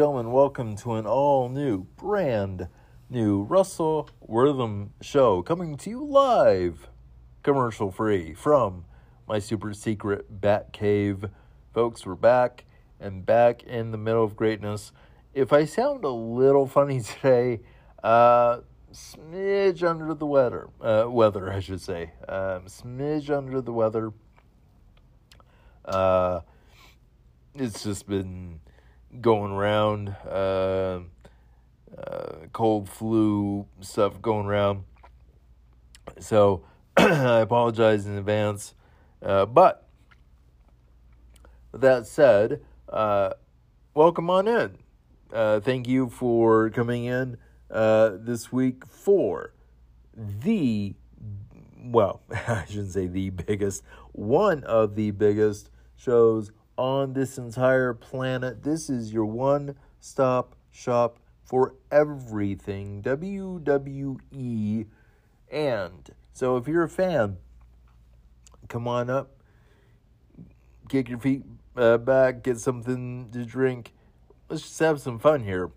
gentlemen, welcome to an all new, brand new Russell Wortham show coming to you live, commercial free from my super secret Bat Cave. Folks, we're back and back in the middle of greatness. If I sound a little funny today, uh, smidge under the weather, uh, weather, I should say, um, smidge under the weather. Uh, it's just been going around, uh, uh, cold flu stuff going around. So I apologize in advance. Uh, but that said, uh, welcome on in. Uh, thank you for coming in uh, this week for the, well, I shouldn't say the biggest, one of the biggest shows on this entire planet. This is your one stop shop for everything WWE. And so if you're a fan, come on up, kick your feet uh, back, get something to drink. Let's just have some fun here.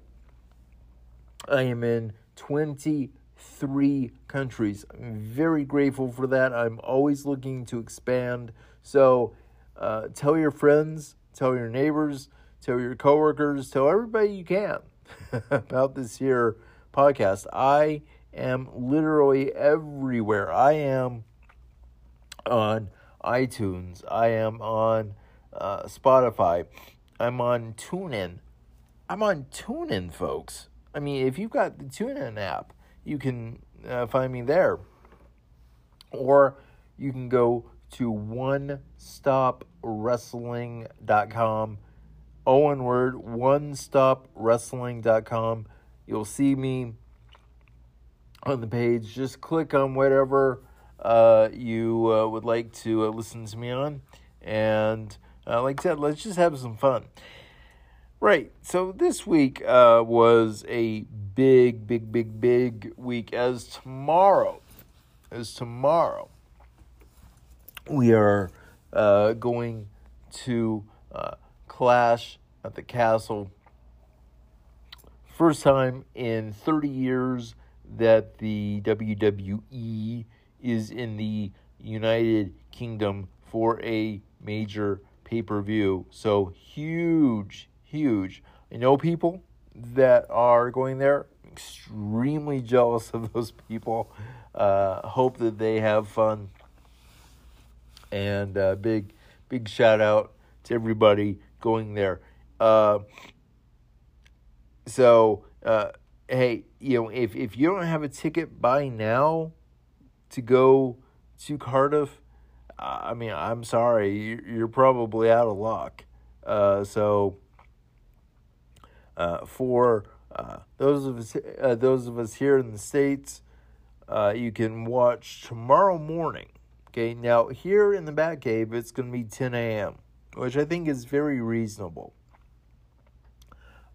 I am in 23 countries. I'm very grateful for that. I'm always looking to expand. So uh, tell your friends, tell your neighbors, tell your coworkers, tell everybody you can about this here podcast. I am literally everywhere. I am on iTunes. I am on uh, Spotify. I'm on TuneIn. I'm on TuneIn, folks. I mean, if you've got the TuneIn app, you can uh, find me there. Or you can go to onestopwrestling.com. Owen word, onestopwrestling.com. You'll see me on the page. Just click on whatever uh, you uh, would like to uh, listen to me on. And uh, like I said, let's just have some fun. Right. So this week uh, was a big, big, big, big week. As tomorrow, as tomorrow, we are uh, going to uh, Clash at the Castle. First time in 30 years that the WWE is in the United Kingdom for a major pay per view. So huge, huge. I know people that are going there. Extremely jealous of those people. Uh, hope that they have fun. And uh, big, big shout out to everybody going there. Uh, so, uh, hey, you know, if, if you don't have a ticket by now to go to Cardiff, I mean, I'm sorry, you're probably out of luck. Uh, so, uh, for those of us, those of us here in the states, you can watch tomorrow morning. Okay, now here in the Batcave, it's going to be 10 a.m., which I think is very reasonable.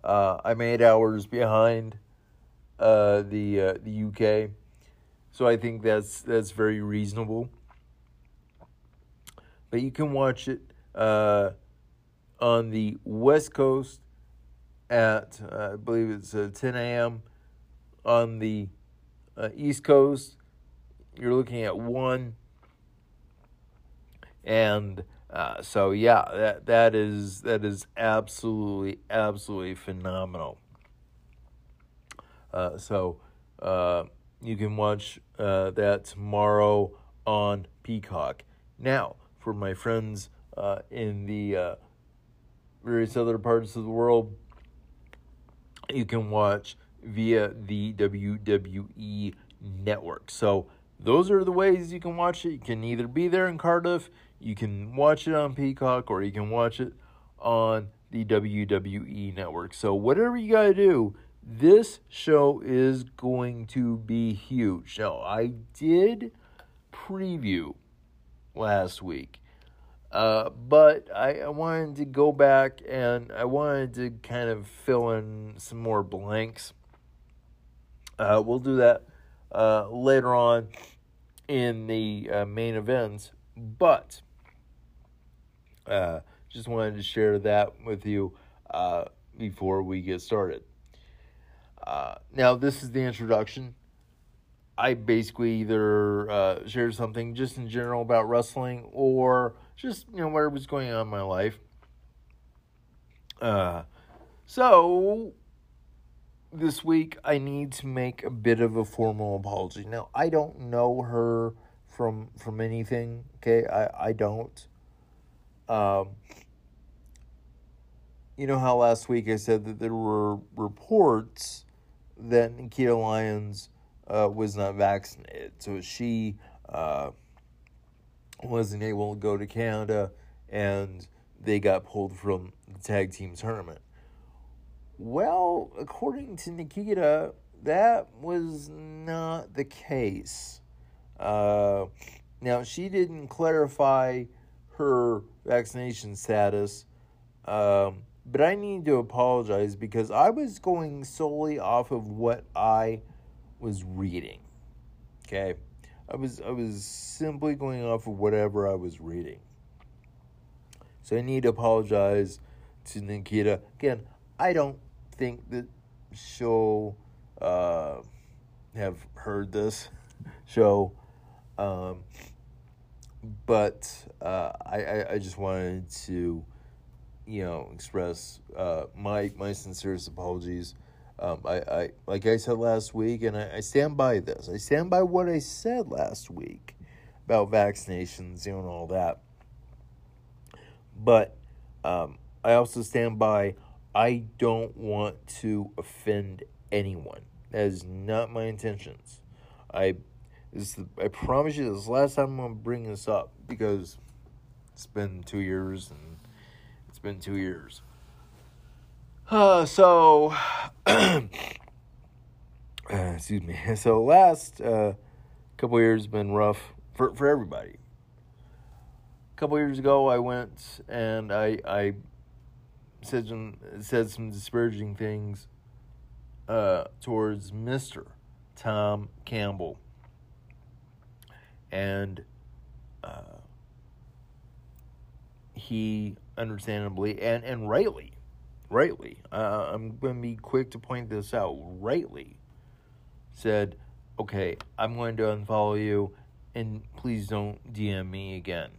Uh, I'm eight hours behind uh, the uh, the UK, so I think that's that's very reasonable. But you can watch it uh, on the West Coast at uh, I believe it's uh, 10 a.m. On the East Coast, you're looking at one, and uh, so yeah, that that is that is absolutely absolutely phenomenal. Uh, so uh, you can watch uh, that tomorrow on Peacock. Now, for my friends uh, in the uh, various other parts of the world, you can watch via the WWE network. So those are the ways you can watch it. You can either be there in Cardiff, you can watch it on Peacock, or you can watch it on the WWE network. So whatever you got to do, this show is going to be huge. Now, I did preview last week. Uh, but I, I wanted to go back and I wanted to kind of fill in some more blanks. Uh, we'll do that uh, later on in the uh, main events, but uh, just wanted to share that with you. Uh, before we get started. Uh, now, this is the introduction. I basically either uh, share something just in general about wrestling or just you know whatever's going on in my life. Uh, so this week I need to make a bit of a formal apology. Now I don't know her from from anything. Okay, I I don't. Um, you know how last week I said that there were reports that Nikita Lyons uh, was not vaccinated, so she uh, wasn't able to go to Canada, and they got pulled from the tag team tournament. Well, according to Nikita, that was not the case. Uh, now, she didn't clarify her vaccination status, um, but I need to apologize because I was going solely off of what I was reading. Okay, I was I was simply going off of whatever I was reading. So I need to apologize to Nikita again. I don't think that she'll uh, have heard this show. Um, but uh, I, I, just wanted to, you know, express uh, my my sincerest apologies. Um, I, I like I said last week, and I, I stand by this. I stand by what I said last week about vaccinations, and all that. But um, I also stand by I don't want to offend anyone. That is not my intentions. I this the, I promise you this last time I'm gonna bring this up because it's been two years and it's been two years. Uh, so uh, excuse me. So last uh, couple years been rough for for everybody. A couple years ago, I went and I I said some said some disparaging things uh, towards Mister Tom Campbell, and uh, he understandably and and rightly, rightly, uh, I'm going to be quick to point this out. Rightly, said, "Okay, I'm going to unfollow you, and please don't DM me again."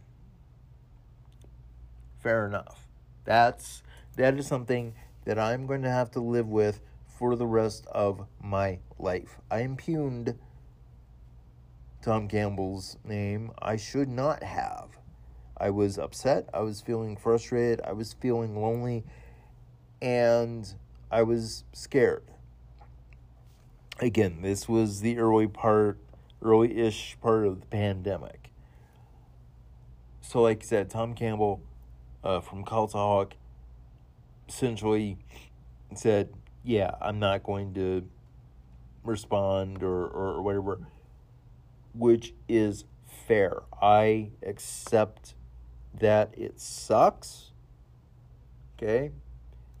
Fair enough. That's that is something that I'm going to have to live with for the rest of my life. I impugned Tom Campbell's name. I should not have. I was upset. I was feeling frustrated. I was feeling lonely. And I was scared. Again, this was the early part, early ish part of the pandemic. So, like I said, Tom Campbell uh, from Cultaholic essentially said, yeah, I'm not going to respond or, or whatever, which is fair. I accept that it sucks. Okay?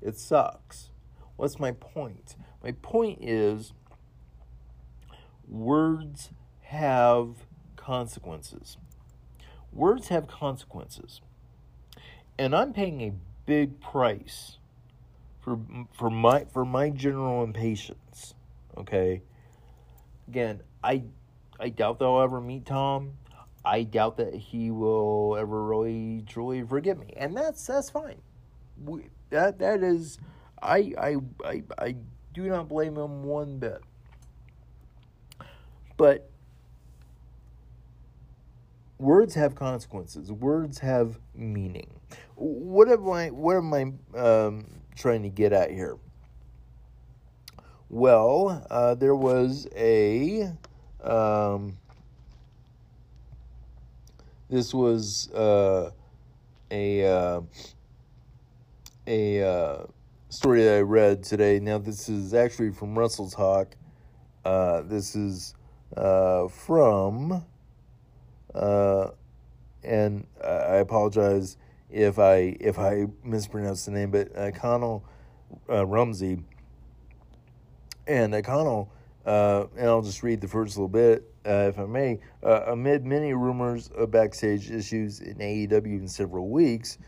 It sucks. What's my point? My point is words have consequences. Words have consequences. And I'm paying a big price for for my for my general impatience. Okay. Again, I I doubt that I'll ever meet Tom. I doubt that he will ever really truly forgive me, and that's that's fine. We, that that is, I I I I do not blame him one bit. But words have consequences. Words have meaning. What am I? What am I um, trying to get at here? Well, uh, there was a. Um, this was uh, a uh, a uh, story that I read today. Now, this is actually from Wrestle Talk. Uh, this is uh, from, and I apologize if I if I mispronounce the name, but uh, Connell uh, Rumsey and uh, Connell, uh, and I'll just read the first little bit, uh, if I may. Uh, amid many rumors of backstage issues in AEW in several weeks,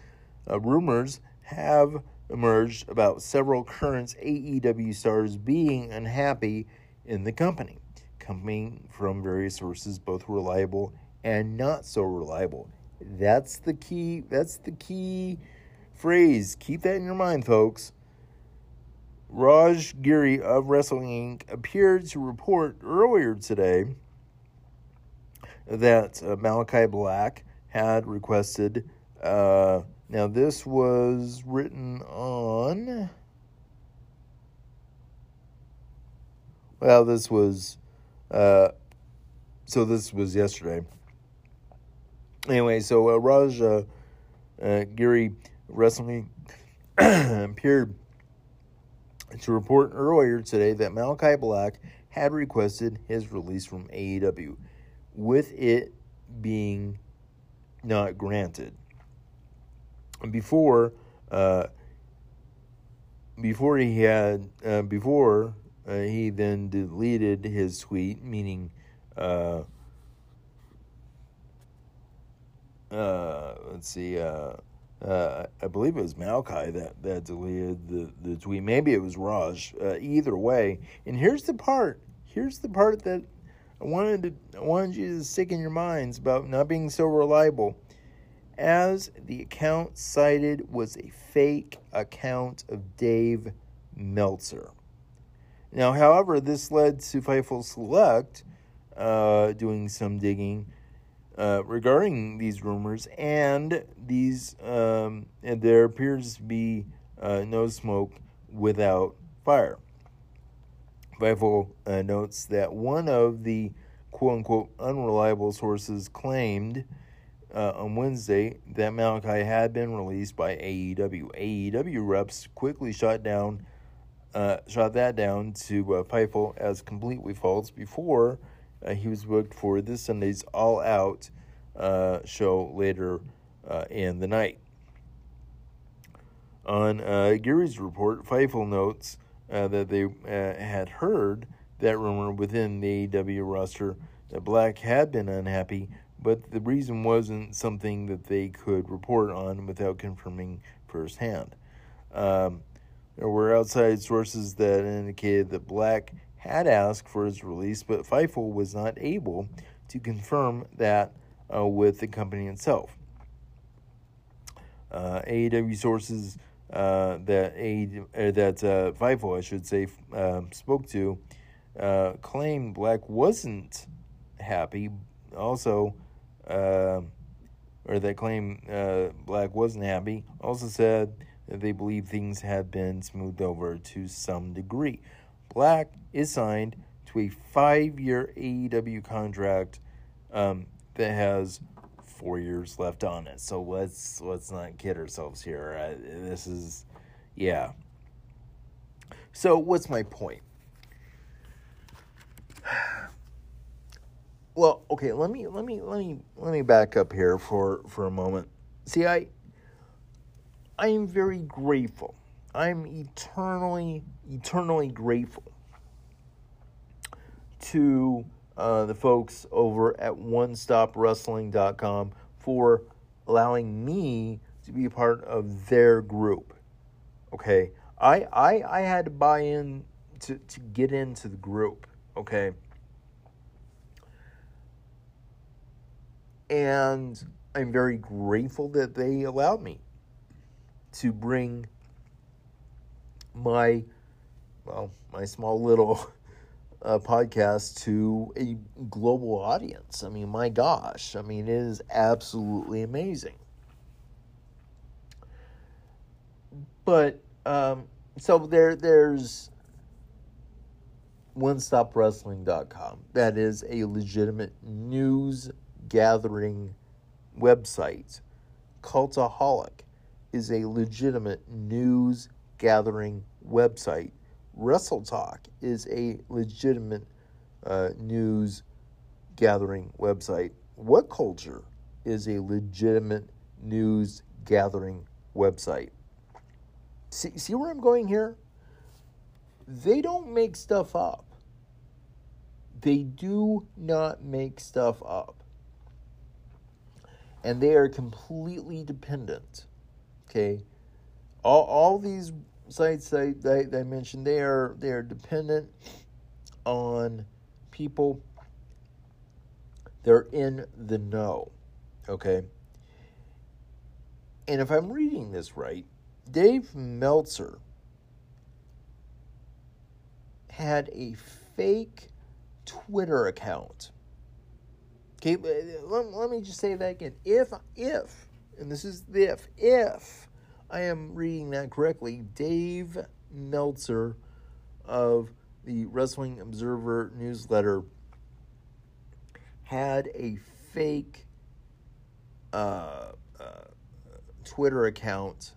uh, rumors have emerged about several current AEW stars being unhappy in the company, coming from various sources, both reliable and not so reliable. That's the key. That's the key phrase. Keep that in your mind, folks. Raj Giri of Wrestling Inc. appeared to report earlier today that uh, Malachi Black had requested. Uh, now, this was written on. Well, this was. Uh, so, this was yesterday. Anyway, so uh, Raj uh, uh, Giri Wrestling appeared to report earlier today that Malachi Black had requested his release from AEW, with it being not granted. Before, uh, before he had, uh, before uh, he then deleted his tweet, meaning uh, uh, let's see, uh, I believe it was Malachi that, that deleted the, the tweet. Maybe it was Raj. Uh, either way, and here's the part. Here's the part that I wanted to I wanted you to stick in your minds about not being so reliable. As the account cited was a fake account of Dave Meltzer. Now, however, this led to Fightful Select uh, doing some digging uh, regarding these rumors, and these um, and there appears to be uh, no smoke without fire. Fightful uh, notes that one of the quote unquote unreliable sources claimed uh, on Wednesday that Malachi had been released by AEW. AEW reps quickly shot down, uh, shot that down to uh, as completely false before uh, he was booked for this Sunday's All Out uh, show later uh, in the night. On uh, Giri's report, Fightful notes uh, that they uh, had heard that rumor within the AEW roster that Black had been unhappy, but the reason wasn't something that they could report on without confirming firsthand. Um, there were outside sources that indicated that Black had asked for his release, but Fightful was not able to confirm that uh, with the company itself. Uh, AEW sources uh, that a that uh, Fightful, I should say, uh, spoke to uh, claimed Black wasn't happy. Also, uh, or that claim uh, Black wasn't happy. Also said that they believe things had been smoothed over to some degree. Black is signed to a five-year AEW contract um, that has four years left on it. So let's let's not kid ourselves here. This is, yeah. So what's my point? Well, okay, let me let me let me let me back up here for for a moment. See, I I am very grateful. I'm eternally eternally grateful to uh, the folks over at OneStopWrestling.com for allowing me to be a part of their group. Okay, I I I had to buy in to to get into the group. Okay. And I'm very grateful that they allowed me to bring my, well, my small little uh, podcast to a global audience. I mean, my gosh, I mean, it is absolutely amazing. But um, so there, there's OneStopWrestling.com. That is a legitimate news gathering website. Cultaholic is a legitimate news gathering website. Wrestle Talk is a legitimate uh, news gathering website. What Culture is a legitimate news gathering website. See, see where I'm going here? They don't make stuff up. They do not make stuff up and they are completely dependent, okay, all, all these sites they, they, they mentioned they are they are dependent on people they're in the know okay? And if i'm reading this right dave meltzer had a fake twitter account. Okay uh, let, let me just say that again. If if and this is the if if I am reading that correctly, Dave Meltzer of the Wrestling Observer newsletter had a fake uh, uh, Twitter account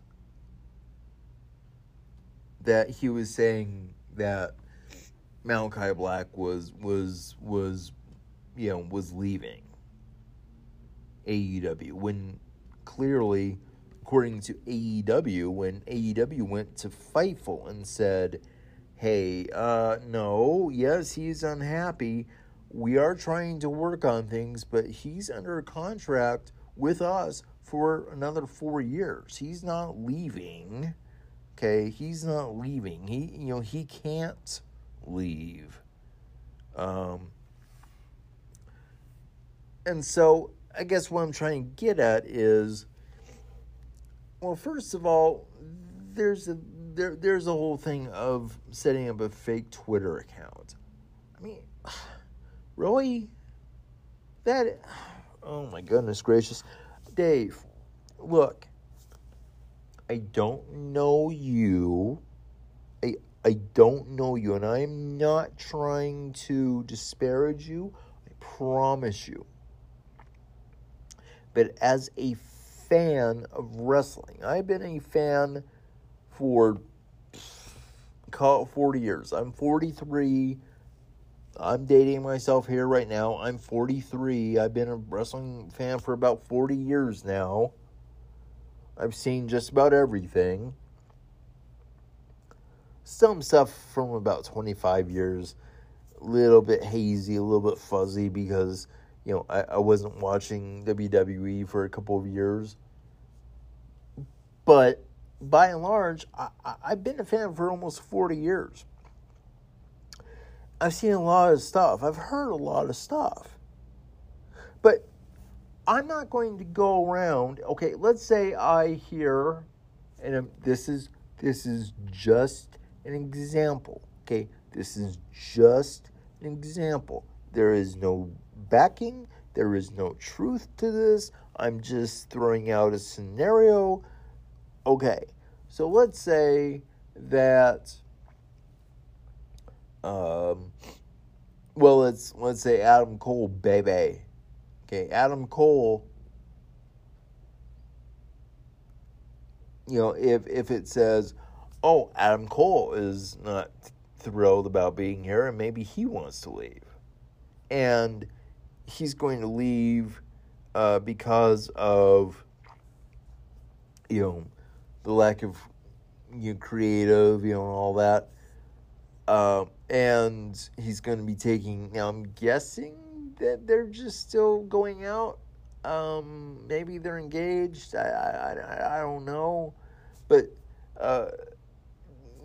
that he was saying that Malachi Black was was was you know was leaving AEW when clearly according to AEW, when AEW went to Fightful and said, hey, uh, no, yes, he's unhappy. We are trying to work on things, but he's under a contract with us for another four years. He's not leaving. Okay, he's not leaving. He, you know, he can't leave. Um, and so I guess what I'm trying to get at is well, first of all, there's a there there's a whole thing of setting up a fake Twitter account. I mean, really? That oh my goodness gracious. Dave, look. I don't know you. I I don't know you and I'm not trying to disparage you. I promise you. But as a fan of wrestling. I've been a fan for call it 40 years. I'm 43. I'm dating myself here right now. I'm 43. I've been a wrestling fan for about 40 years now. I've seen just about everything. Some stuff from about 25 years, a little bit hazy, a little bit fuzzy because you know, I, I wasn't watching WWE for a couple of years. But by and large, I, I've been a fan for almost 40 years. I've seen a lot of stuff. I've heard a lot of stuff. But I'm not going to go around. Okay, let's say I hear, and this is this is just an example. Okay, this is just an example. There is no backing. There is no truth to this. I'm just throwing out a scenario. Okay, so let's say that, um, well, let's let's say Adam Cole, baby. Okay, Adam Cole. You know, if if it says, "Oh, Adam Cole is not thrilled about being here, and maybe he wants to leave," and he's going to leave uh, because of you know the lack of you know, creative, you know, and all that. Uh, and he's going to be taking. Now, I'm guessing that they're just still going out. Um, maybe they're engaged. I, I, I, don't know, but uh,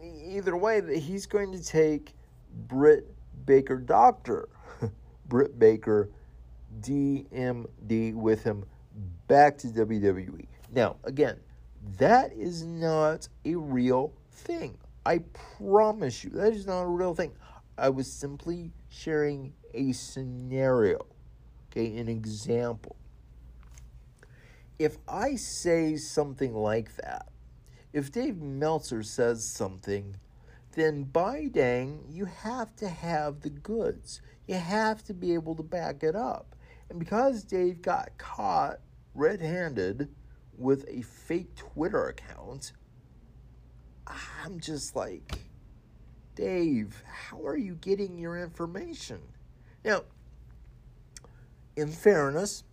either way, he's going to take Britt Baker, Doctor Britt Baker DMD with him back to WWE. Now, again, that is not a real thing. I promise you, that is not a real thing. I was simply sharing a scenario, okay, an example. If I say something like that, if Dave Meltzer says something, then by dang, you have to have the goods. You have to be able to back it up. And because Dave got caught red handed with a fake Twitter account, I'm just like, Dave, how are you getting your information? Now, in fairness,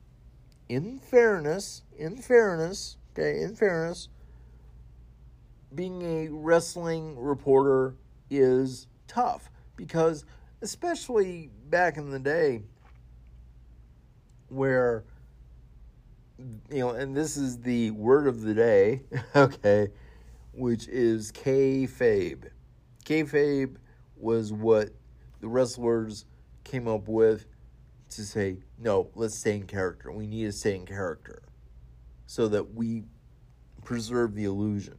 in fairness, in fairness, okay, in fairness, being a wrestling reporter is tough because, especially back in the day, where you know, and this is the word of the day, okay, which is kayfabe. Kayfabe was what the wrestlers came up with to say, no, let's stay in character. We need to stay in character so that we preserve the illusion.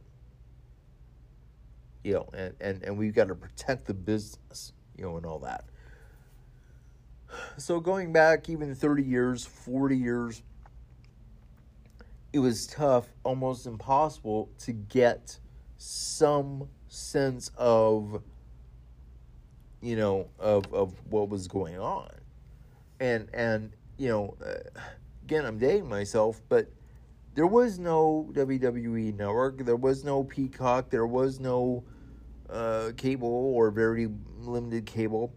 You know, and, and, and we've got to protect the business, you know, and all that. So going back even 30 years, 40 years, it was tough, almost impossible to get some sense of you know of of what was going on. And and you know uh, again i'm dating myself but there was no wwe network. There was no peacock. There was no uh, cable or very limited cable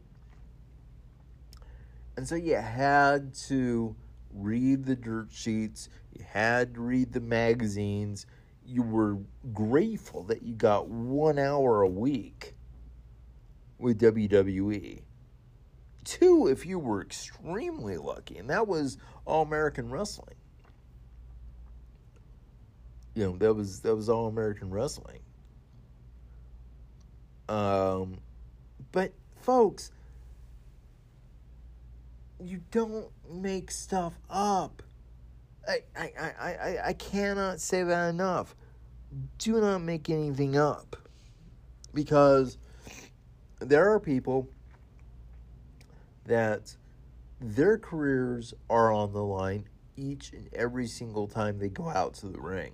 and so you had to read the dirt sheets you had to read the magazines you were grateful that you got one hour a week with WWE. Two, if you were extremely lucky, and that was All American Wrestling. You know, that was that was All American Wrestling. Um, but folks, you don't make stuff up. I, I, I, I, I cannot say that enough. Do not make anything up. Because there are people that their careers are on the line each and every single time they go out to the ring.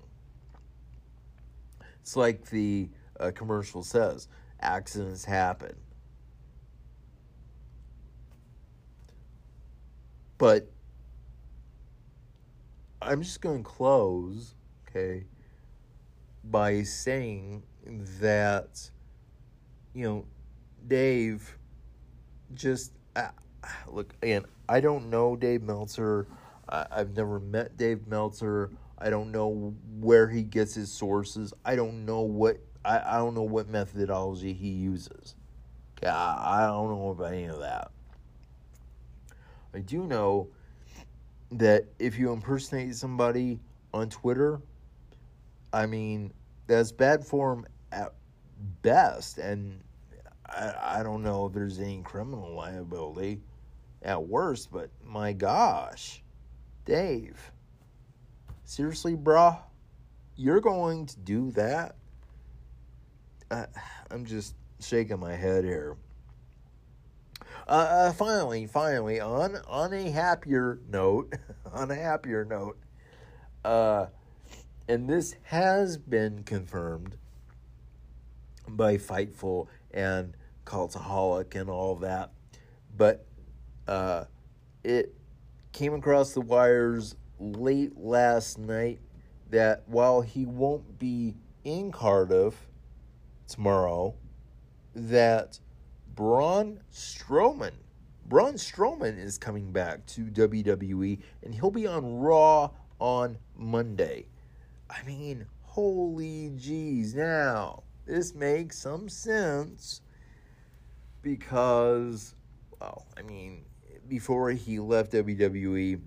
It's like the uh, commercial says accidents happen. But I'm just going to close, okay, by saying that, you know, Dave just uh, look again. I don't know Dave Meltzer. I've never met Dave Meltzer. I don't know where he gets his sources. I don't know what I, I don't know what methodology he uses. I, I don't know about any of that. I do know that if you impersonate somebody on Twitter, I mean, that's bad form at best. And I, I don't know if there's any criminal liability at worst, but my gosh, Dave, seriously, bruh, you're going to do that? Uh, I'm just shaking my head here. Uh, uh, finally, finally, on on a happier note, on a happier note, uh, and this has been confirmed by Fightful and Cultaholic and all that, but uh, it came across the wires late last night that while he won't be in Cardiff tomorrow, that Braun Strowman. Braun Strowman is coming back to WWE and he'll be on Raw on Monday. I mean, holy jeez. Now, this makes some sense because, well, I mean, before he left WWE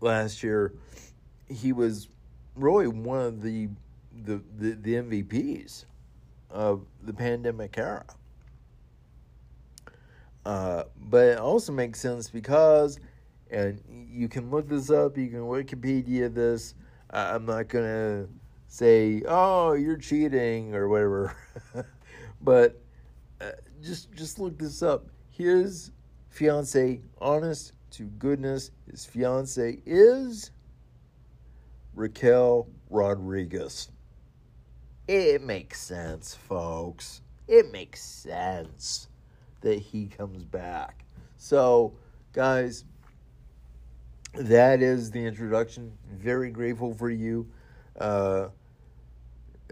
last year, he was really one of the the, the, the MVPs of the pandemic era. Uh, but it also makes sense because, and you can look this up, you can Wikipedia this. I'm not going to say, oh, you're cheating or whatever. but uh, just just look this up. His fiance, honest to goodness, his fiance is Raquel Rodriguez. It makes sense, folks. It makes sense that he comes back. So, guys, that is the introduction. Very grateful for you uh,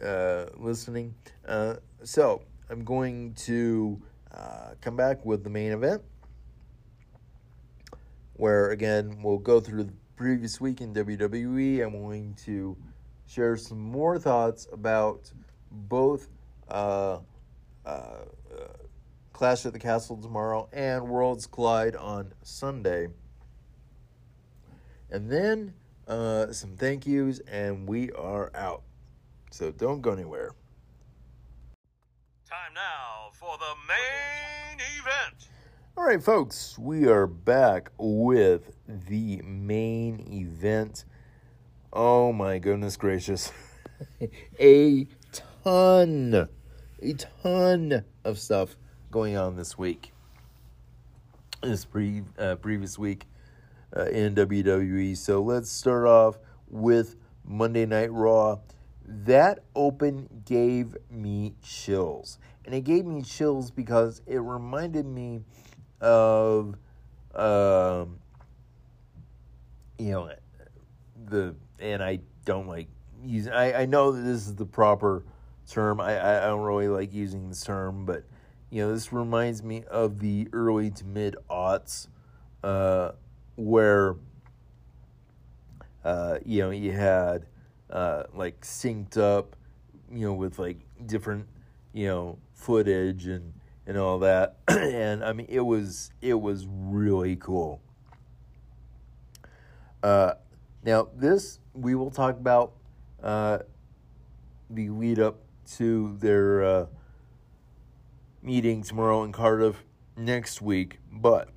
uh, listening. Uh, so, I'm going to uh, come back with the main event, where again, we'll go through the previous week in WWE. I'm going to share some more thoughts about both. Uh, uh, Clash at the Castle tomorrow, and Worlds Collide on Sunday. And then uh, some thank yous, and we are out. So don't go anywhere. Time now for the main event. All right, folks, we are back with the main event. Oh my goodness gracious. a ton, a ton of stuff going on this week. This pre, uh, previous week uh, in WWE. So let's start off with Monday Night Raw. That open gave me chills. And it gave me chills because it reminded me of, um, you know, the, and I don't like using, I, I know that this is the proper term. I, I don't really like using this term, but, you know, this reminds me of the early to mid aughts, uh, where, uh, you know, you had, uh, like synced up, you know, with like different, you know, footage and and all that. and I mean, it was it was really cool. Uh, now this we will talk about uh, the lead up to their uh, meeting tomorrow in Cardiff next week, but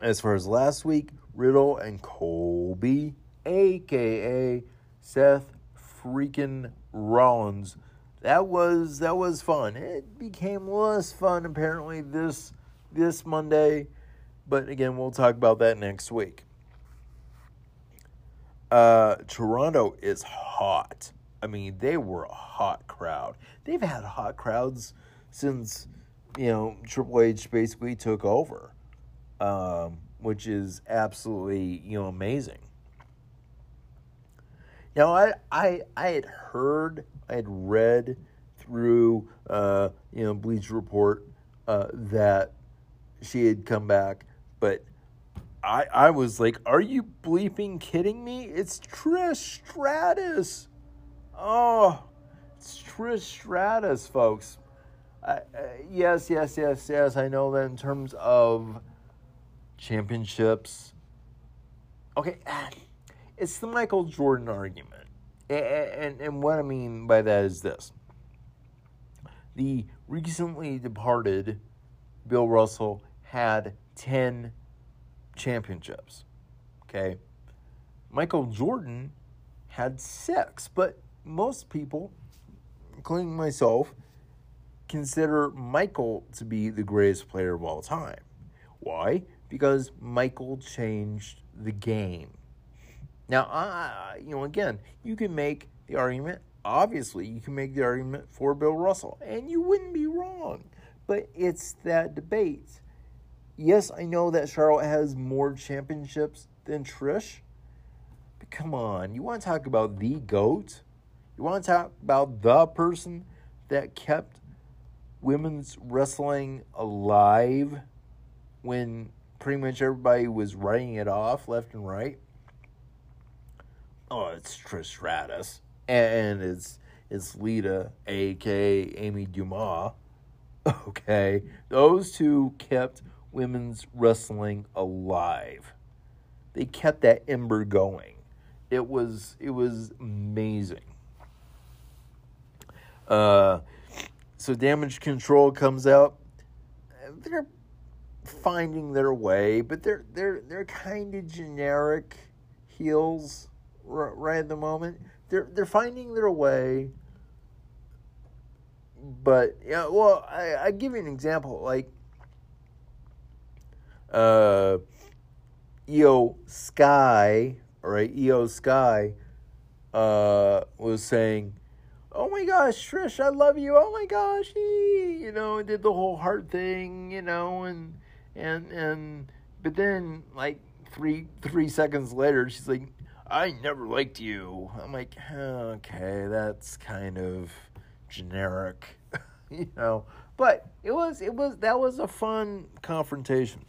as far as last week, Riddle and Colby, aka Seth freaking Rollins. That was that was fun. It became less fun apparently this this Monday, but again we'll talk about that next week. Uh, Toronto is hot. I mean, they were a hot crowd. They've had hot crowds since you know Triple H basically took over, um, which is absolutely you know amazing. Now, I, I, I had heard, I had read through, uh, you know, Bleacher Report uh, that she had come back, but I, I was like, are you bleeping kidding me? It's Trish Stratus. Oh, it's Trish Stratus, folks. Uh, yes, yes, yes, yes. I know that in terms of championships. Okay, it's the Michael Jordan argument. And, and, and what I mean by that is this the recently departed Bill Russell had 10 championships. Okay. Michael Jordan had six, but most people, including myself, consider Michael to be the greatest player of all time. Why? Because Michael changed the game. Now, I, you know, again, you can make the argument. Obviously, you can make the argument for Bill Russell, and you wouldn't be wrong. But it's that debate. Yes, I know that Charlotte has more championships than Trish. But come on, you want to talk about the GOAT? You want to talk about the person that kept women's wrestling alive when pretty much everybody was writing it off left and right? oh, it's Trish Stratus, and it's it's Lita, aka Amy Dumas. Okay, those two kept women's wrestling alive. They kept that ember going. It was it was amazing. Uh, so damage control comes out. They're finding their way, but they're they're they're kind of generic heels right at the moment. They're they're finding their way. But yeah, well, I, I give you an example. Like, uh, Iyo Sky, right? Iyo Sky, uh, was saying, "Oh my gosh, Trish, I love you. Oh my gosh, you know, did the whole heart thing, you know, and and and, but then like three three seconds later, she's like, I never liked you. I'm like, okay, that's kind of generic, you know. But it was, it was, that was a fun confrontation.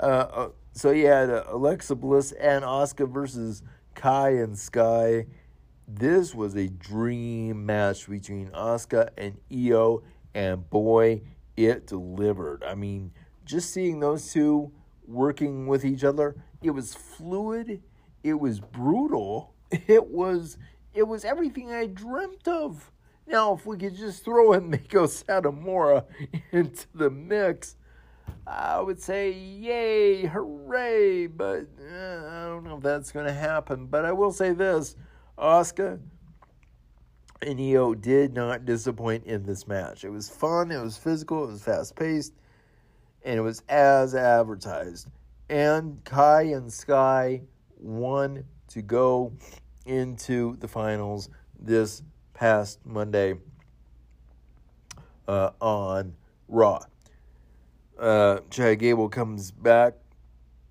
Uh, uh, so uh, Alexa Bliss and Asuka versus Kai and Sky. This was a dream match between Asuka and Io, and boy, it delivered. I mean, just seeing those two working with each other, it was fluid, it was brutal, it was it was everything I dreamt of. Now, if we could just throw in Meiko Satomura into the mix, I would say yay, hooray, but uh, I don't know if that's going to happen. But I will say this Asuka and Io did not disappoint in this match. It was fun, it was physical, it was fast paced, and it was as advertised. And Kai and Sky won to go into the finals this past Monday uh, on Raw. Uh, Chad Gable comes back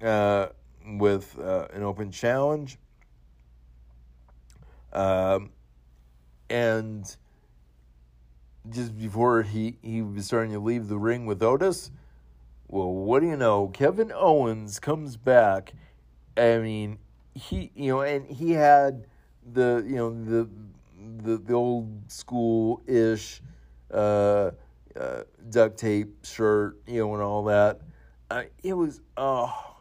uh, with uh, an open challenge. Um, and just before he, he was starting to leave the ring with Otis, well, what do you know? Kevin Owens comes back. I mean, he you know, and he had the you know the the, the old school ish uh, uh, duct tape shirt, you know, and all that. Uh, it was oh,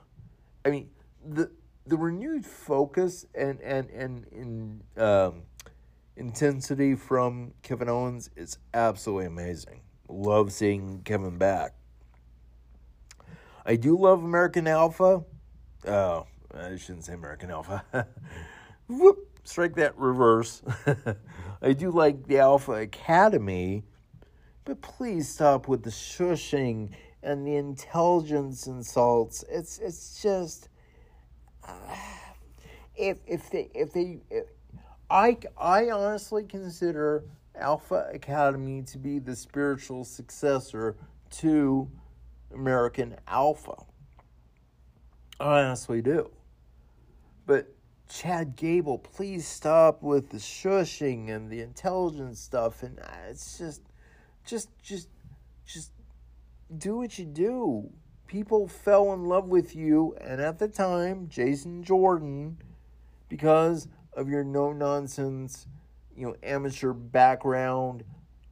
I mean the the renewed focus and and and, and um, intensity from Kevin Owens is absolutely amazing. Love seeing Kevin back. I do love American Alpha. Oh, I shouldn't say American Alpha. Whoop, strike that reverse. I do like the Alpha Academy, but please stop with the shushing and the intelligence insults. It's it's just if if they if they if, I I honestly consider Alpha Academy to be the spiritual successor to American Alpha. I honestly do. But Chad Gable, please stop with the shushing and the intelligence stuff and uh, it's just just just just do what you do. People fell in love with you and at the time, Jason Jordan because of your no nonsense, you know, amateur background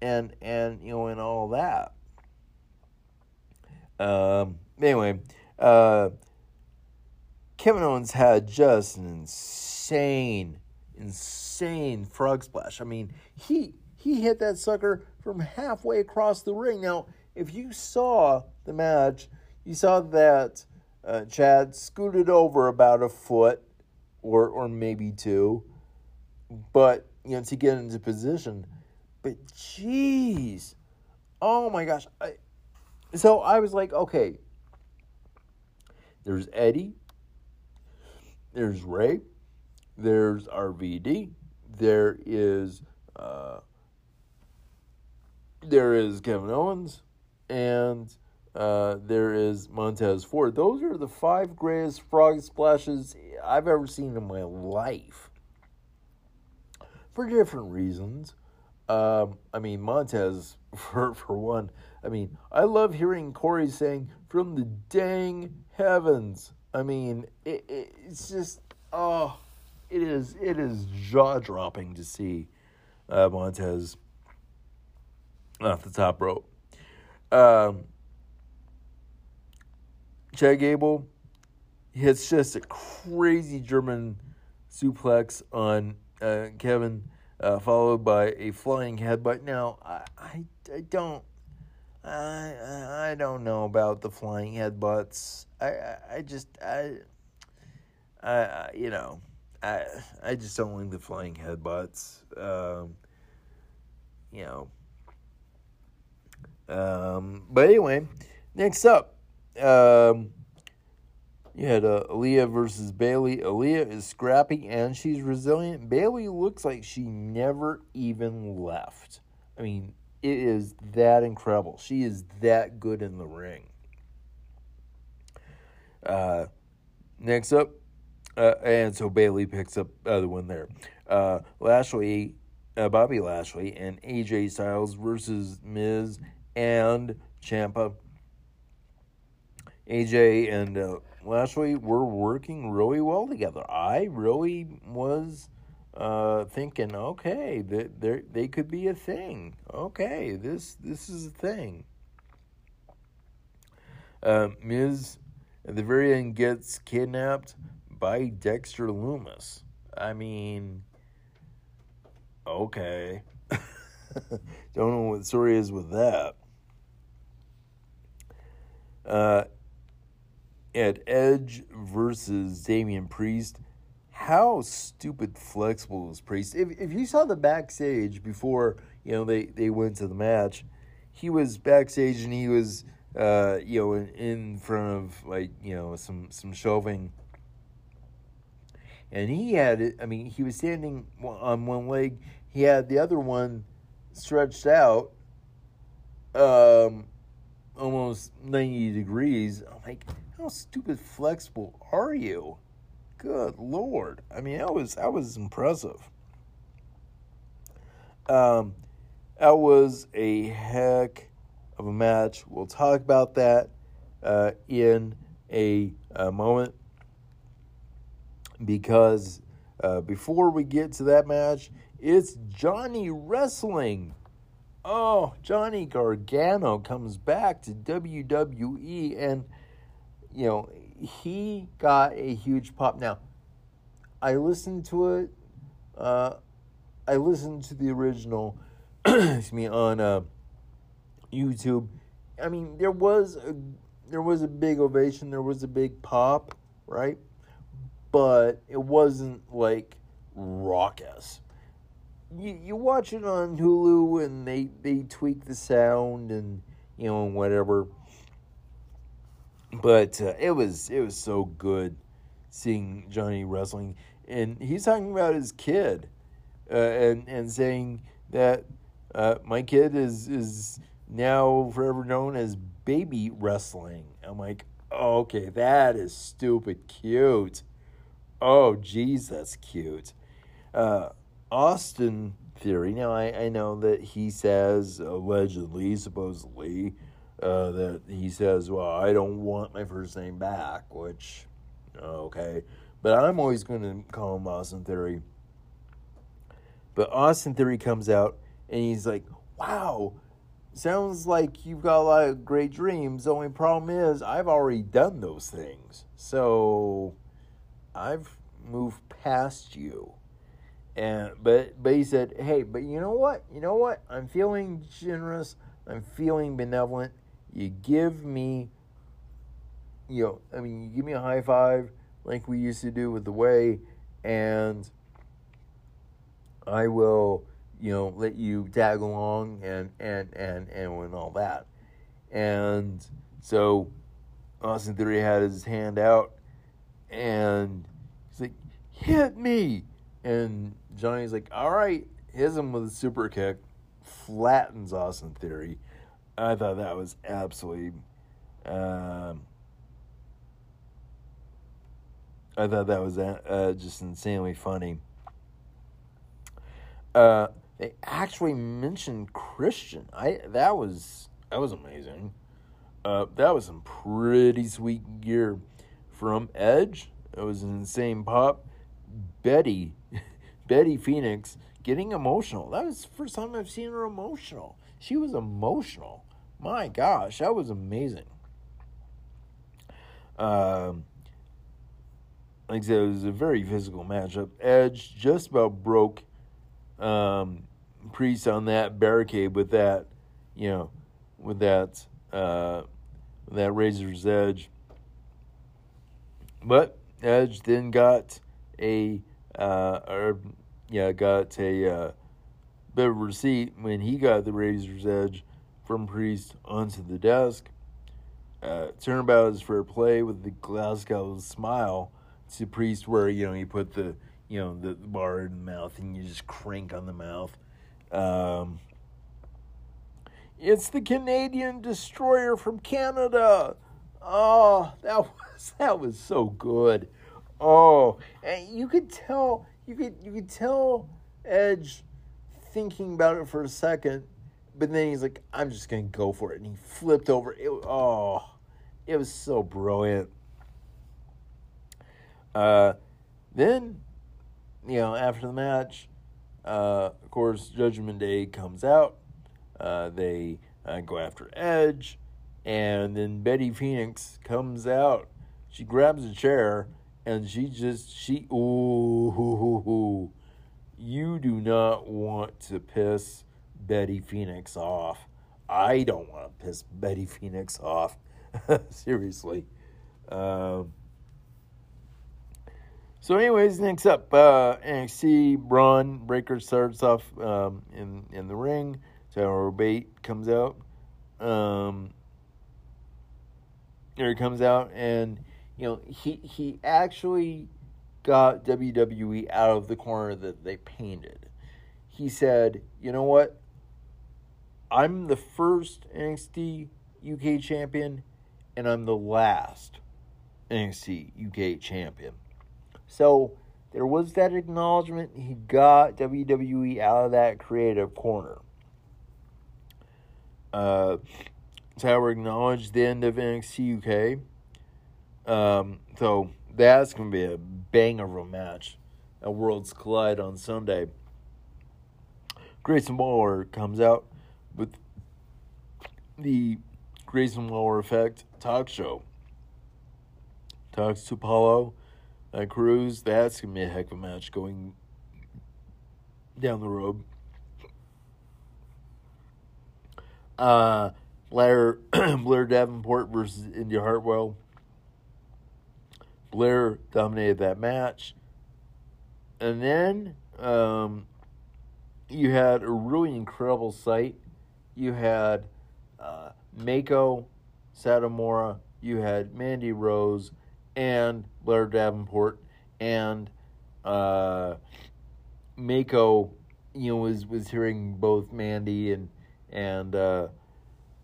and and you know and all that. Um, anyway, uh, Kevin Owens had just an insane, insane frog splash. I mean, he he hit that sucker from halfway across the ring. Now, if you saw the match, you saw that uh, Chad scooted over about a foot or or maybe two, but you know to get into position. But jeez, oh my gosh! I, so I was like, okay, there's Eddie, there's Ray, there's RVD, there is uh, there is Kevin Owens, and uh, there is Montez Ford. Those are the five greatest frog splashes I've ever seen in my life. For different reasons. Um, I mean, Montez, for, for one, I mean, I love hearing Corey saying, from the dang heavens. I mean, it, it, it's just, oh, it is, it is jaw dropping to see uh, Montez off the top rope. Um, Chad Gable hits just a crazy German suplex on uh, Kevin, uh, followed by a flying headbutt. Now, I, I, I don't. I I don't know about the flying headbutts. I I, I just I, I you know I I just don't like the flying headbutts. Um, you know. Um, but anyway, next up, um, you had uh, Aliyah versus Bayley. Aliyah is scrappy and she's resilient. Bayley looks like she never even left. I mean, it is that incredible. She is that good in the ring. Uh, next up, uh, and so Bayley picks up uh, the win there. Uh, Lashley, uh, Bobby Lashley, and AJ Styles versus Miz and Ciampa. AJ and uh, Lashley were working really well together. I really was uh, thinking, okay, that they, they could be a thing. Okay, this this is a thing. Uh, Miz at the very end gets kidnapped by Dexter Lumis. I mean, okay. Don't know what the story is with that. Uh, at Edge versus Damian Priest, how stupid flexible is Priest? If if you saw the backstage before you know they they went to the match, he was backstage and he was uh, you know in, in front of like you know some some shelving and he had. I mean, he was standing on one leg. He had the other one stretched out, um, almost ninety degrees. I'm like, how stupid flexible are you? Good lord! I mean, that was that was impressive. Um, that was a heck of a match. We'll talk about that uh, in a, a moment because uh, before we get to that match, it's Johnny Wrestling. Oh, Johnny Gargano comes back to WWE and, you know, he got a huge pop. Now, I listened to it. Uh, I listened to the original, excuse me, on uh, YouTube. I mean, there was a there was a big ovation. There was a big pop, right? but it wasn't like raucous. You you watch it on Hulu and they they tweak the sound and you know and whatever. But uh, it was it was so good seeing Johnny wrestling, and he's talking about his kid, uh, and and saying that uh, my kid is is now forever known as baby wrestling. I'm like, oh, okay, that is stupid cute. Oh, that's cute. Uh, Austin Theory. Now, I, I know that he says, allegedly, supposedly, uh, that he says, well, I don't want my first name back, which, okay. But I'm always going to call him Austin Theory. But Austin Theory comes out and he's like, wow, sounds like you've got a lot of great dreams. The only problem is I've already done those things. So I've moved past you. And but but he said, "Hey, but you know what? You know what? I'm feeling generous. I'm feeling benevolent. You give me you know, I mean, you give me a high five like we used to do with the way and I will, you know, let you tag along and and and and and all that. And so Austin Theory had his hand out and he's like, hit me. And Johnny's like, all right, hits him with a super kick, flattens Austin Theory. I thought that was absolutely. Um, I thought that was uh, just insanely funny. Uh, they actually mentioned Christian. I that was that was amazing. Uh, that was some pretty sweet gear from Edge. It was an insane pop. Betty, Betty Phoenix getting emotional. That was the first time I've seen her emotional. She was emotional. My gosh, that was amazing. Um, like I said, it was a very physical matchup. Edge just about broke um, Priest on that barricade with that, you know, with that uh, that razor's edge. But Edge then got a uh, or yeah got a uh, bit of receipt when he got the razor's edge from Priest onto the desk. Uh, turnabout is fair play with the Glasgow smile to Priest, where you know you put the you know the bar in the mouth and you just crank on the mouth. Um, it's the Canadian destroyer from Canada. Oh, that was that was so good. Oh, and you could tell you could you could tell Edge thinking about it for a second, but then he's like, "I'm just gonna go for it," and he flipped over. It, oh, it was so brilliant. Uh, then, you know, after the match, uh, of course, Judgment Day comes out. Uh, they uh, go after Edge, and then Betty Phoenix comes out. She grabs a chair and she just she ooh, hoo, hoo, hoo. you do not want to piss Betty Phoenix off. I don't want to piss Betty Phoenix off. Seriously. Um, so, anyways, next up, uh, NXT Bron Breakker starts off um, in in the ring. Tyler Bate comes out. Um, he comes out, and you know he he actually got WWE out of the corner that they painted. He said, "You know what? I'm the first NXT UK champion, and I'm the last NXT UK champion." So there was that acknowledgement. He got WWE out of that creative corner. Uh, Tyler acknowledged the end of NXT UK. Um, so that's going to be a bang of a match at Worlds Collide on Sunday. Grayson Waller comes out the Grayson Waller Effect talk show. Talks to Apollo uh, Crews. That's going to be a heck of a match going down the road. Uh, Blair Blair Davenport versus Indi Hartwell. Blair dominated that match. And then um, you had a really incredible sight. You had uh, Meiko Satomura, you had Mandy Rose, and Blair Davenport, and uh, Meiko, you know, was was hearing both Mandy and and uh,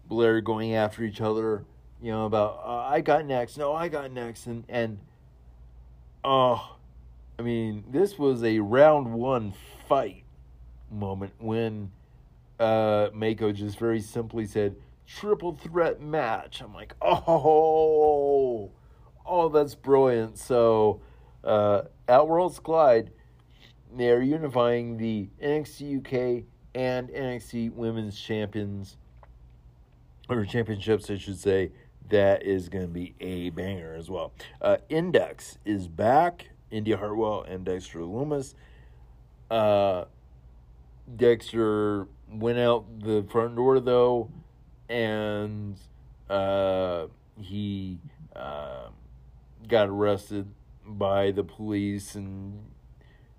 Blair going after each other, you know, about uh, I got next, no, I got next, and and oh, I mean, this was a round one fight moment when uh, Meiko just very simply said triple threat match. I'm like, oh, oh, that's brilliant. So uh, at Worlds Collide, they're unifying the NXT UK and NXT Women's Champions or championships, I should say. That is going to be a banger as well. Uh, Index is back. Indi Hartwell and Dexter Lumis. Uh, Dexter went out the front door though, and uh, he uh, got arrested by the police, and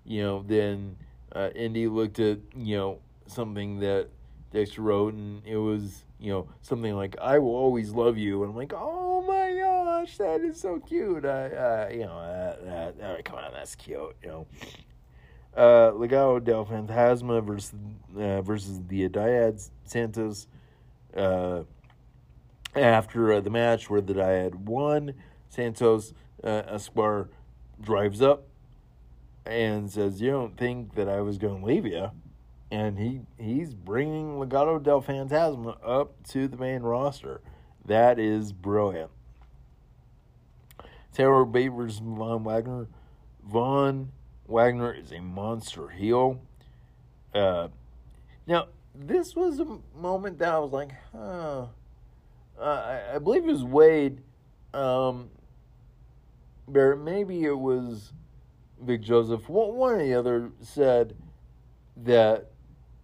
you know then uh, Indi looked at you know something that Dexter wrote, and it was you know something like "I will always love you," and I'm like, "Oh my gosh, that is so cute!" I, uh, you know, uh, uh, come on, that's cute, you know. Uh, Legado del Fantasma versus uh, versus the Dyad Santos. Uh, after uh, the match where the had won, Santos uh, Escobar drives up and says, "You don't think that I was going to leave you?" And he he's bringing Legado del Fantasma up to the main roster. That is brilliant. Taylor Beavers Von Wagner. Von Wagner is a monster heel. Uh, now, this was a moment that I was like, huh. Uh, I, I, believe it was Wade, um, or maybe it was Vic Joseph. One, one or the other said that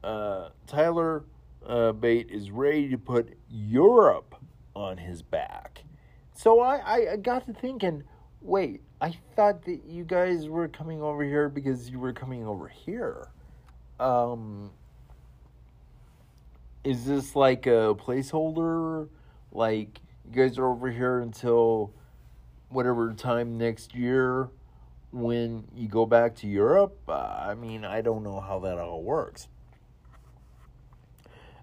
uh, Tyler uh, Bate is ready to put Europe on his back. So I, I got to thinking, wait, I thought that you guys were coming over here because you were coming over here. Um, is this like a placeholder? Like you guys are over here until whatever time next year when you go back to Europe? Uh, I mean, I don't know how that all works.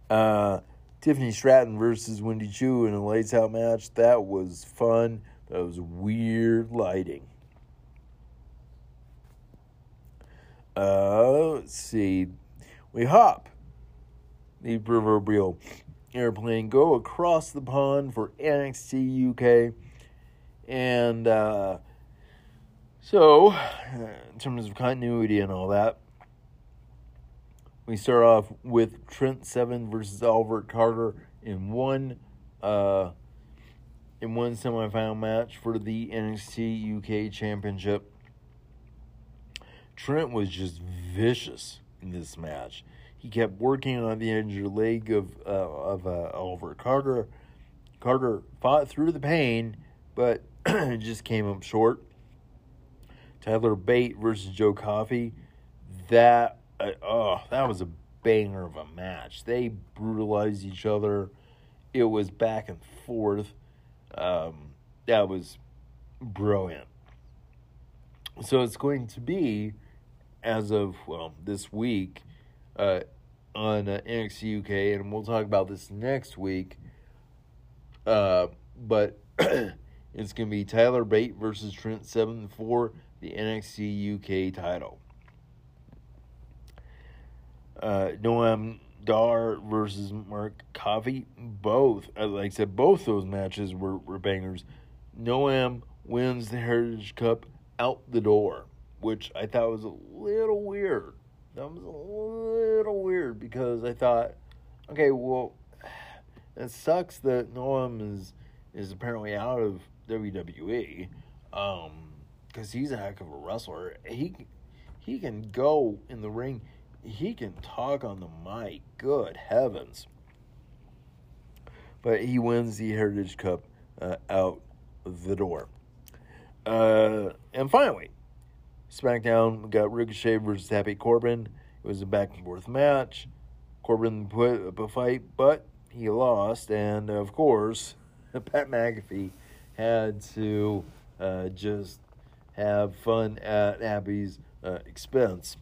Uh, Tiffany Stratton versus Wendy Choo in a lights out match. That was fun. That was weird lighting. Uh, let's see. We hop the proverbial airplane, go across the pond for NXT UK. And uh, so, in terms of continuity and all that, we start off with Trent Seven versus Albert Carter in one uh, in one semifinal match for the NXT UK Championship. Trent was just vicious in this match. He kept working on the injured leg of uh, of uh, Oliver Carter. Carter fought through the pain, but just came up short. Tyler Bate versus Joe Coffey. That uh, oh, that was a banger of a match. They brutalized each other. It was back and forth. Um, that was brilliant. So it's going to be, as of well this week, uh, on uh, NXT UK, and we'll talk about this next week. Uh, but it's going to be Tyler Bate versus Trent Seven for the NXT UK title. Uh, Noam Dar versus Mark Coffey. Both, uh, like I said, both those matches were, were bangers. Noam wins the Heritage Cup out the door, which I thought was a little weird. That was a little weird because I thought, okay, well, it sucks that Noam is is apparently out of WWE, um, because he's a heck of a wrestler. He he can go in the ring he can talk on the mic. Good heavens. But he wins the Heritage Cup uh, out the door. Uh, and finally, SmackDown got Ricochet versus Happy Corbin. It was a back and forth match. Corbin put up a fight, but he lost. And of course, Pat McAfee had to uh, just have fun at Happy's uh, expense.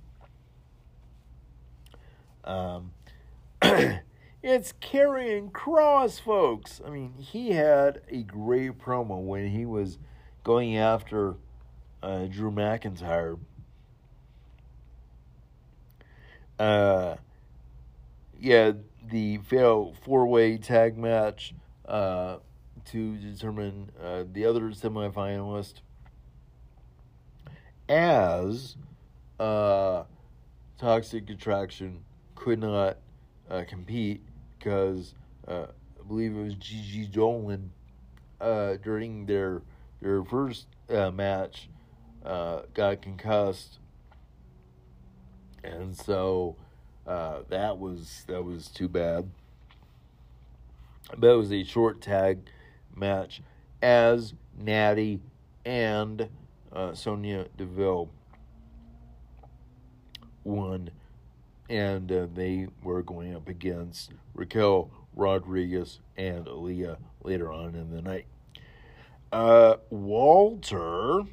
Um, it's Karrion Kross, folks. I mean, he had a great promo when he was going after uh, Drew McIntyre. Uh, yeah, the fatal four-way tag match uh, to determine uh, the other semifinalist as uh, Toxic Attraction could not uh, compete because uh, I believe it was Gigi Dolan uh, during their their first uh, match uh, got concussed, and so uh, that was that was too bad. But it was a short tag match as Natty and Sonya Deville won and uh, they were going up against Raquel Rodriguez and Aliyah later on in the night. Uh, Walter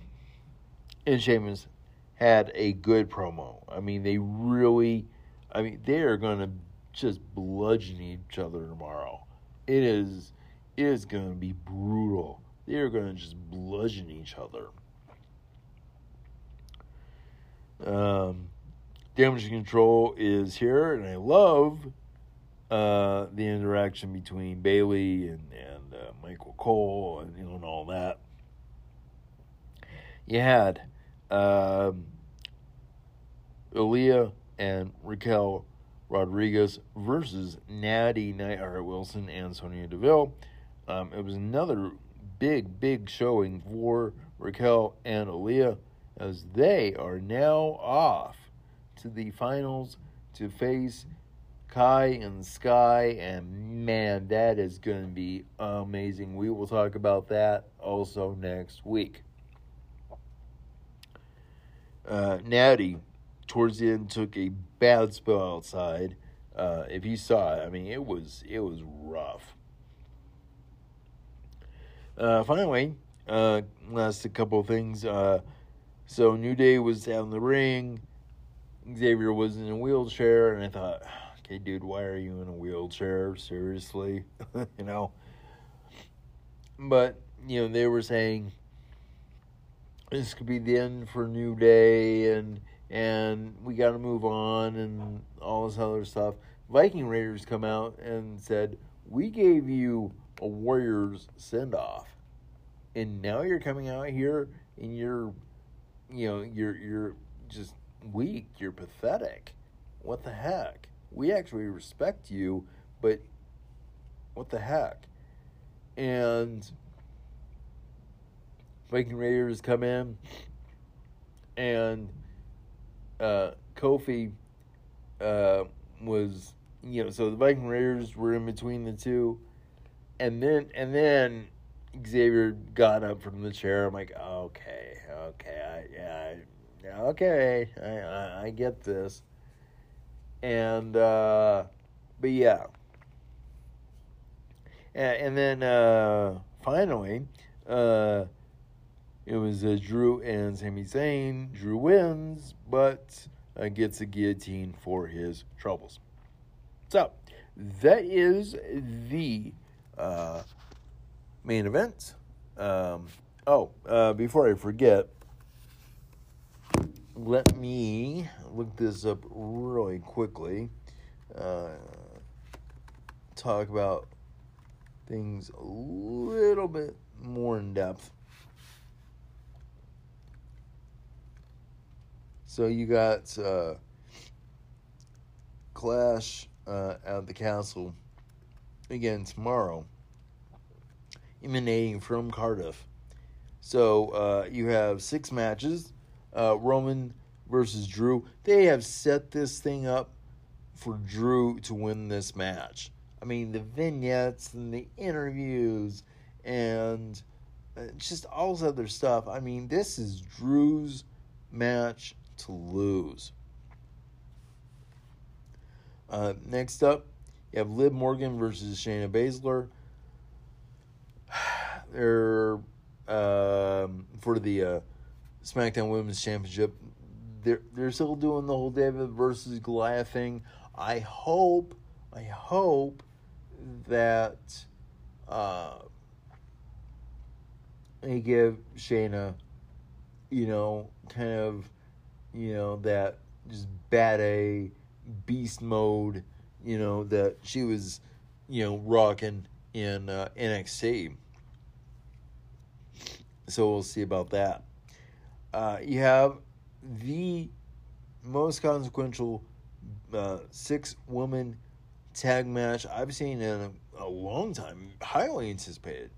and Sheamus had a good promo. I mean, they really, I mean, they are going to just bludgeon each other tomorrow. It is, it is going to be brutal. They are going to just bludgeon each other. Um, damage control is here, and I love uh, the interaction between Bayley and and uh, Michael Cole and you know and all that. You had um, Aliyah and Raquel Rodriguez versus Natty Neidhart Wilson and Sonya Deville. Um, it was another big, big showing for Raquel and Aliyah as they are now off to the finals to face Kai and Sky, and man, that is going to be amazing. We will talk about that also next week. Uh, Natty, towards the end, took a bad spill outside. Uh, if you saw it, I mean, it was it was rough. Uh, finally, uh, last a couple of things. Uh, so New Day was down the ring. Xavier was in a wheelchair, and I thought, okay, dude, why are you in a wheelchair? Seriously, you know. But you know, they were saying this could be the end for New Day, and and we got to move on, and all this other stuff. Viking Raiders come out and said, we gave you a Warriors send off, and now you're coming out here and you're, you know, you're you're just weak. You're pathetic. What the heck? We actually respect you, but what the heck? And Viking Raiders come in, and uh, Kofi uh, was, you know, so the Viking Raiders were in between the two, and then and then Xavier got up from the chair. I'm like, okay, okay, I, yeah, I, okay, I, I, I get this, and uh, but yeah, and, and then uh, finally. Uh, it was uh, Drew and Sami Zayn. Drew wins, but uh, gets a guillotine for his troubles. So that is the uh, main event. Um, oh, uh, before I forget, let me look this up really quickly. Uh, talk about things a little bit more in depth. So you got uh, Clash uh, at the castle again tomorrow, emanating from Cardiff. So uh, you have six matches. Uh, Roman versus Drew. They have set this thing up for Drew to win this match. I mean, the vignettes and the interviews and uh, just all this other stuff. I mean, this is Drew's match to lose. Uh, next up, you have Liv Morgan versus Shayna Baszler. They're um, for the uh, SmackDown Women's Championship. They're they're still doing the whole David versus Goliath thing. I hope, I hope that uh, they give Shayna, you know, kind of you know, that just bad A beast mode, you know, that she was, you know, rocking in uh, NXT. So we'll see about that. Uh, you have the most consequential uh, six woman tag match I've seen in a, a, long time, highly anticipated.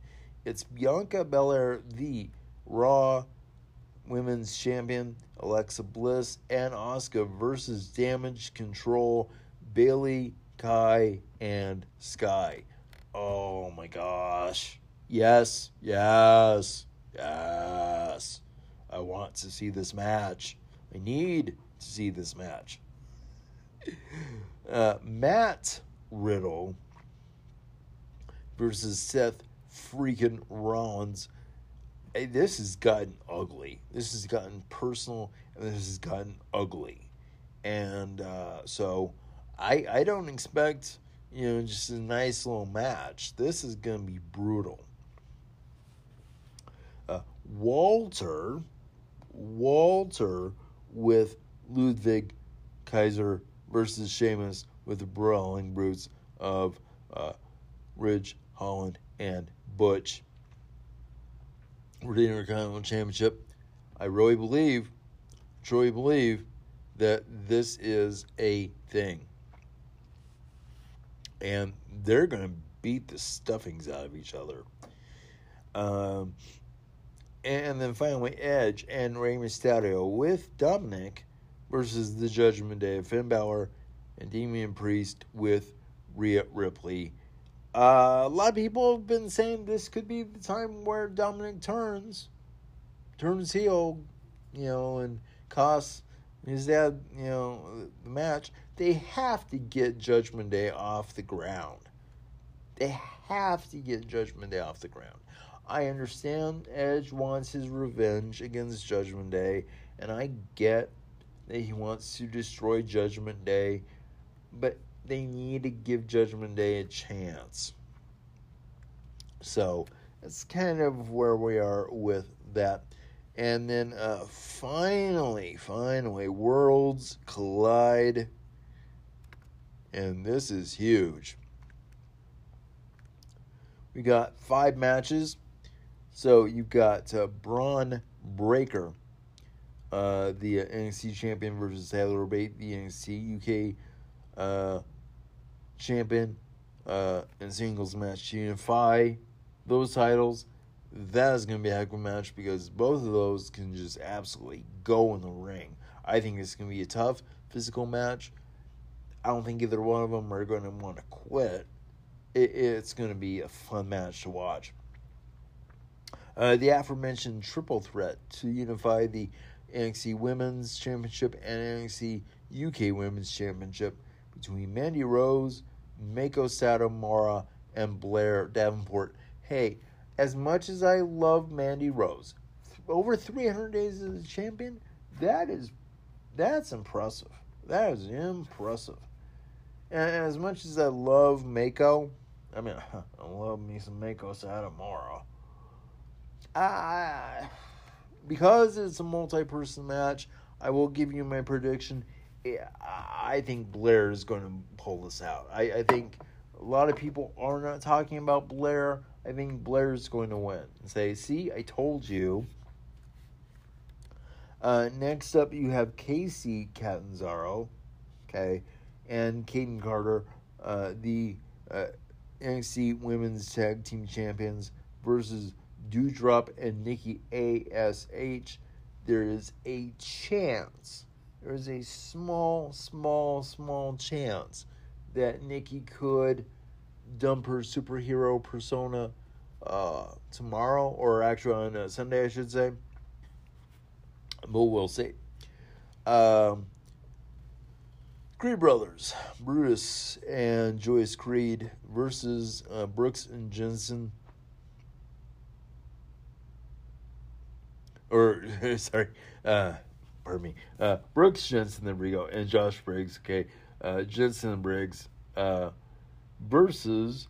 It's Bianca Belair, the Raw Women's Champion, Alexa Bliss and Asuka versus Damage Control, Bayley, Kai, and Sky. Oh my gosh. Yes, yes, yes. I want to see this match. I need to see this match. Uh, Matt Riddle versus Seth freaking Rollins this has gotten ugly. This has gotten personal, and this has gotten ugly. And uh, so, I I don't expect you know just a nice little match. This is gonna be brutal. Uh, Walter, Walter with Ludwig Kaiser versus Sheamus with the brawling brutes of uh, Ridge Holland and Butch for the Intercontinental Championship. I really believe, truly believe, that this is a thing. And they're going to beat the stuffings out of each other. Um, and then finally, Edge and Rey Mysterio with Dominic versus the Judgment Day of Finn Balor and Damian Priest with Rhea Ripley uh, a lot of people have been saying this could be the time where Dominic turns, turns heel, you know, and costs his dad, you know, the match. They have to get Judgment Day off the ground. They have to get Judgment Day off the ground. I understand Edge wants his revenge against Judgment Day, and I get that he wants to destroy Judgment Day, but they need to give Judgment Day a chance. So that's kind of where we are with that. And then uh, finally, finally, Worlds Collide. And this is huge. We got five matches. So you've got uh, Bron Breakker, uh, the NXT champion, versus Tyler Bate, the NXT UK uh, champion uh, in singles match to unify those titles. that is going to be a heck of a match because both of those can just absolutely go in the ring. I think it's going to be a tough physical match. I don't think either one of them are going to want to quit. It, it's going to be a fun match to watch. Uh, the aforementioned triple threat to unify the NXT Women's Championship and NXT UK Women's Championship between Mandy Rose, Mako Satomura, and Blair Davenport. Hey, as much as I love Mandy Rose, over 300 days as a champion, that is that's impressive. That is impressive. And as much as I love Mako, I mean, I love me some Mako Satomura. I, because it's a multi-person match, I will give you my prediction. I think Blair is going to pull this out. I, I think a lot of people are not talking about Blair. I think Blair is going to win. And say, see, I told you. Uh, next up, you have Kacy Catanzaro, okay, and Kayden Carter, uh, the uh, NXT Women's Tag Team Champions, versus Doudrop and Nikki ASH. There is a chance, there is a small, small, small chance that Nikki could dump her superhero persona uh, tomorrow, or actually on uh, Sunday, I should say. But we'll see. Um, Creed Brothers, Brutus and Julius Creed versus uh, Brooks and Jensen. Or, sorry, uh, pardon me. Uh, Brooks Jensen, there we go, and Josh Briggs, okay. Uh, Jensen and Briggs uh, versus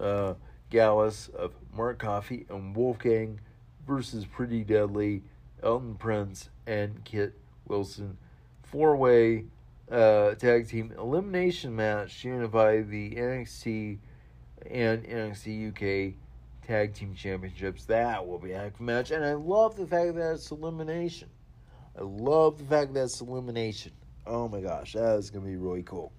uh, Gallus of Mark Coffey and Wolfgang versus Pretty Deadly, Elton Prince, and Kit Wilson. Four way uh, tag team elimination match to unify the NXT and NXT UK tag team championships. That will be a match. And I love the fact that it's elimination. I love the fact that it's illumination. Oh my gosh, that is going to be really cool.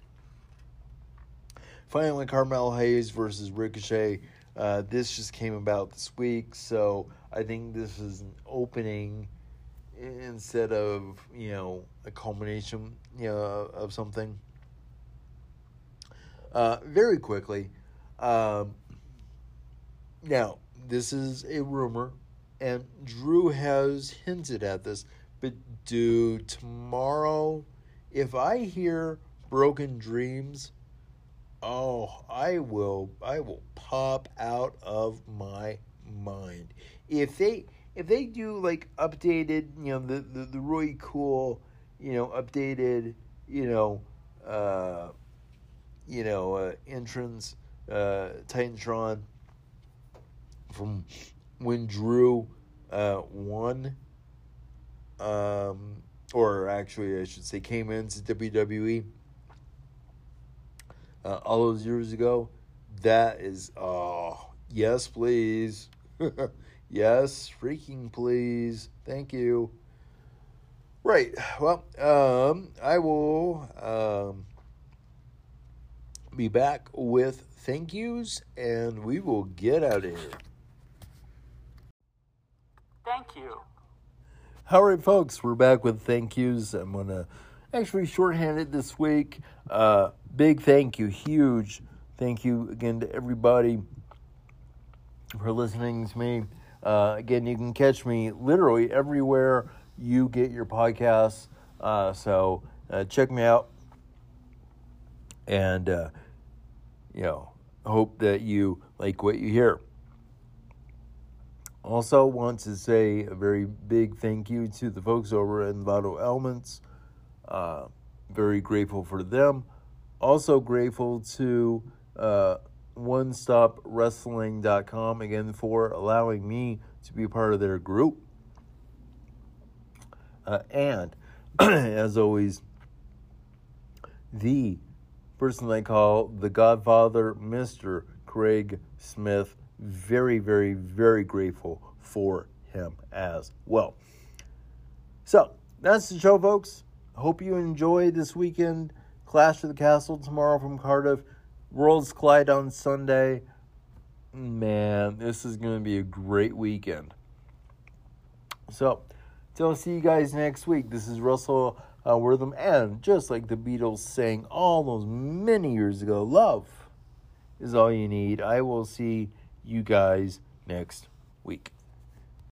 Finally, Carmel Hayes versus Ricochet. Uh, this just came about this week, so I think this is an opening instead of you know a culmination you know of something. Uh, very quickly, um, now this is a rumor, and Drew has hinted at this. Dude, tomorrow, if I hear Broken Dreams oh, I will I will pop out of my mind. If they if they do like updated, you know, the the, the really cool, you know, updated, you know, uh you know, uh entrance uh Titantron from when Drew uh won um or actually I should say came into WWE uh, all those years ago, that is, oh, yes, please. yes, freaking please. Thank you. Right. Well, um, I will um, be back with thank yous and we will get out of here. Thank you. All right, folks, we're back with thank yous. I'm going to actually shorthanded this week. Uh, big thank you, huge thank you again to everybody for listening to me. Uh, again, you can catch me literally everywhere you get your podcasts. Uh, so uh, check me out. And, uh, you know, hope that you like what you hear. Also, want to say a very big thank you to the folks over at Vital Elements. Uh, very grateful for them. Also grateful to uh, OneStopWrestling.com again for allowing me to be part of their group. Uh, and as always, the person I call the Godfather, Mr. Craig Smith. Very, very, very grateful for him as well. So that's the show, folks. Hope you enjoy this weekend. Clash of the Castle tomorrow from Cardiff. Worlds Collide on Sunday. man, this is going to be a great weekend. So, till I see you guys next week. This is Russell uh, Wortham, and just like the Beatles sang all those many years ago, love is all you need. I will see you guys next week.